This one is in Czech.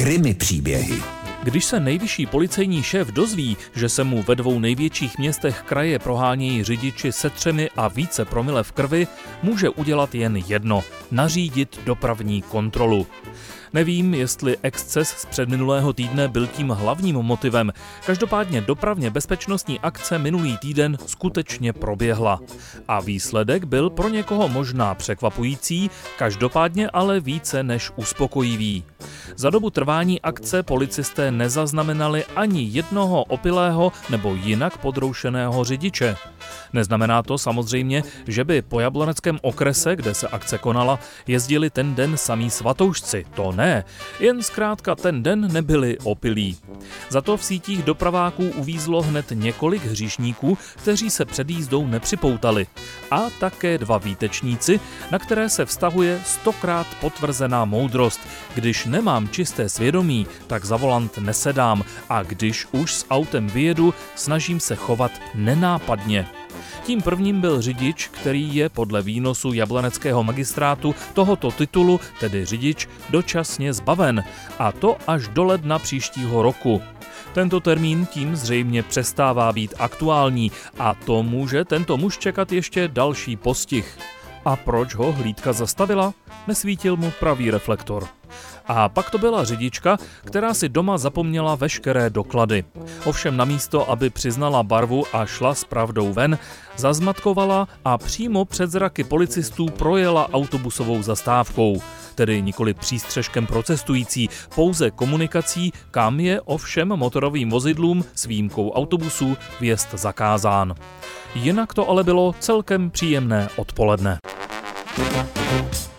Krymy příběhy. Když se nejvyšší policejní šéf dozví, že se mu ve dvou největších městech kraje prohánějí řidiči se třemi a více promile v krvi, může udělat jen jedno – nařídit dopravní kontrolu. Nevím, jestli exces z předminulého týdne byl tím hlavním motivem. Každopádně dopravně bezpečnostní akce minulý týden skutečně proběhla. A výsledek byl pro někoho možná překvapující, každopádně ale více než uspokojivý. Za dobu trvání akce policisté nezaznamenali ani jednoho opilého nebo jinak podroušeného řidiče. Neznamená to samozřejmě, že by po jabloneckém okrese, kde se akce konala, jezdili ten den samý svatoušci. To ne, jen zkrátka ten den nebyli opilí. Za to v sítích dopraváků uvízlo hned několik hříšníků, kteří se před jízdou nepřipoutali. A také dva výtečníci, na které se vztahuje stokrát potvrzená moudrost. Když nemám čisté svědomí, tak za volant nesedám a když už s autem vyjedu, snažím se chovat nenápadně. Tím prvním byl řidič, který je podle výnosu jablaneckého magistrátu tohoto titulu, tedy řidič, dočasně zbaven, a to až do ledna příštího roku. Tento termín tím zřejmě přestává být aktuální a to může tento muž čekat ještě další postih. A proč ho hlídka zastavila? Nesvítil mu pravý reflektor. A pak to byla řidička, která si doma zapomněla veškeré doklady. Ovšem na místo, aby přiznala barvu a šla s pravdou ven, zazmatkovala a přímo před zraky policistů projela autobusovou zastávkou. Tedy nikoli přístřežkem pro cestující, pouze komunikací, kam je ovšem motorovým vozidlům s výjimkou autobusů vjezd zakázán. Jinak to ale bylo celkem příjemné odpoledne. thank you